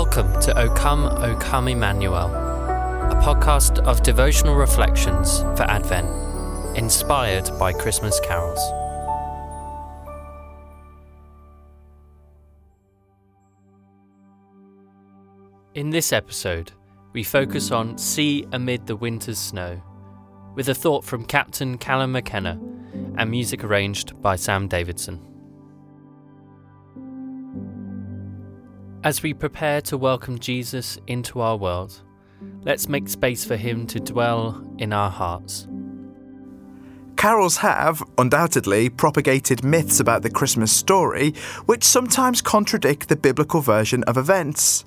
Welcome to O Come, O Come Emmanuel, a podcast of devotional reflections for Advent, inspired by Christmas carols. In this episode, we focus on See Amid the Winter's Snow, with a thought from Captain Callum McKenna and music arranged by Sam Davidson. As we prepare to welcome Jesus into our world, let's make space for him to dwell in our hearts. Carols have, undoubtedly, propagated myths about the Christmas story, which sometimes contradict the biblical version of events.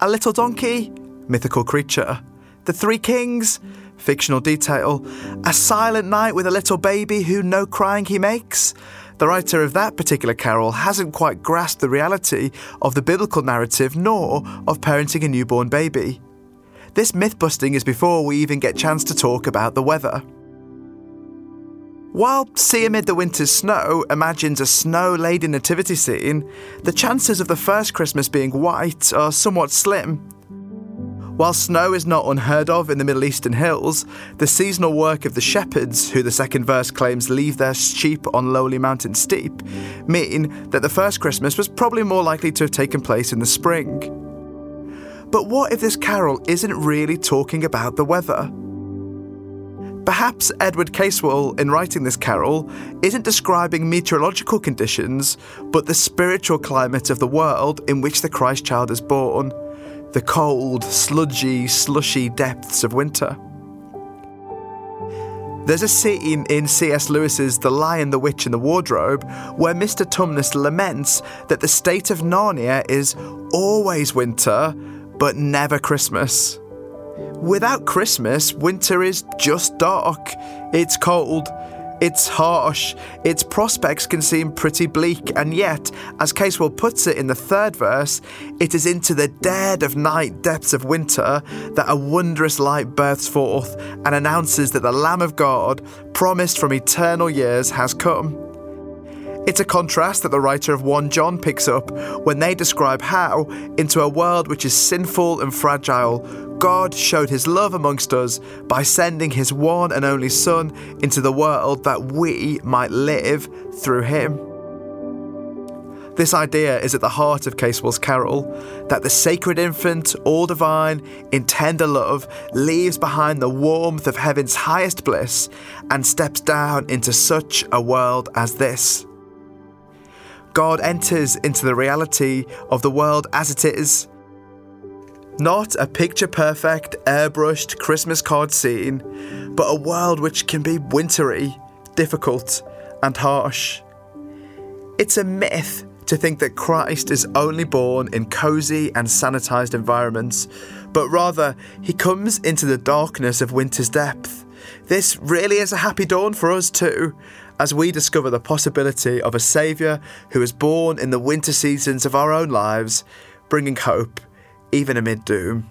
A little donkey, mythical creature. The three kings, fictional detail. A silent night with a little baby who no crying he makes. The writer of that particular carol hasn't quite grasped the reality of the biblical narrative nor of parenting a newborn baby. This myth busting is before we even get chance to talk about the weather. While See Amid the Winter's Snow imagines a snow laden nativity scene, the chances of the first Christmas being white are somewhat slim. While snow is not unheard of in the Middle Eastern hills, the seasonal work of the shepherds, who the second verse claims leave their sheep on lowly mountain steep, mean that the first Christmas was probably more likely to have taken place in the spring. But what if this carol isn't really talking about the weather? Perhaps Edward Caswall, in writing this carol, isn't describing meteorological conditions, but the spiritual climate of the world in which the Christ child is born the cold, sludgy, slushy depths of winter. There's a scene in C.S. Lewis's The Lion, the Witch, and the Wardrobe where Mr. Tumnus laments that the state of Narnia is always winter, but never Christmas. Without Christmas, winter is just dark. It's cold, it's harsh, its prospects can seem pretty bleak, and yet, as Caswall puts it in the third verse, it is into the dead of night depths of winter that a wondrous light births forth and announces that the Lamb of God, promised from eternal years, has come. It's a contrast that the writer of 1 John picks up when they describe how, into a world which is sinful and fragile, God showed his love amongst us by sending his one and only Son into the world that we might live through him. This idea is at the heart of Caswall's carol that the sacred infant, all divine, in tender love, leaves behind the warmth of heaven's highest bliss and steps down into such a world as this. God enters into the reality of the world as it is not a picture perfect, airbrushed Christmas card scene, but a world which can be wintry, difficult, and harsh. It's a myth to think that Christ is only born in cosy and sanitized environments, but rather he comes into the darkness of winter's depth. This really is a happy dawn for us too, as we discover the possibility of a Saviour who is born in the winter seasons of our own lives, bringing hope even amid doom.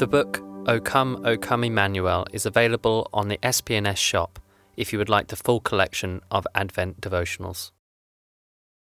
The book O Come, O Come Emmanuel is available on the SP&S shop if you would like the full collection of Advent devotionals.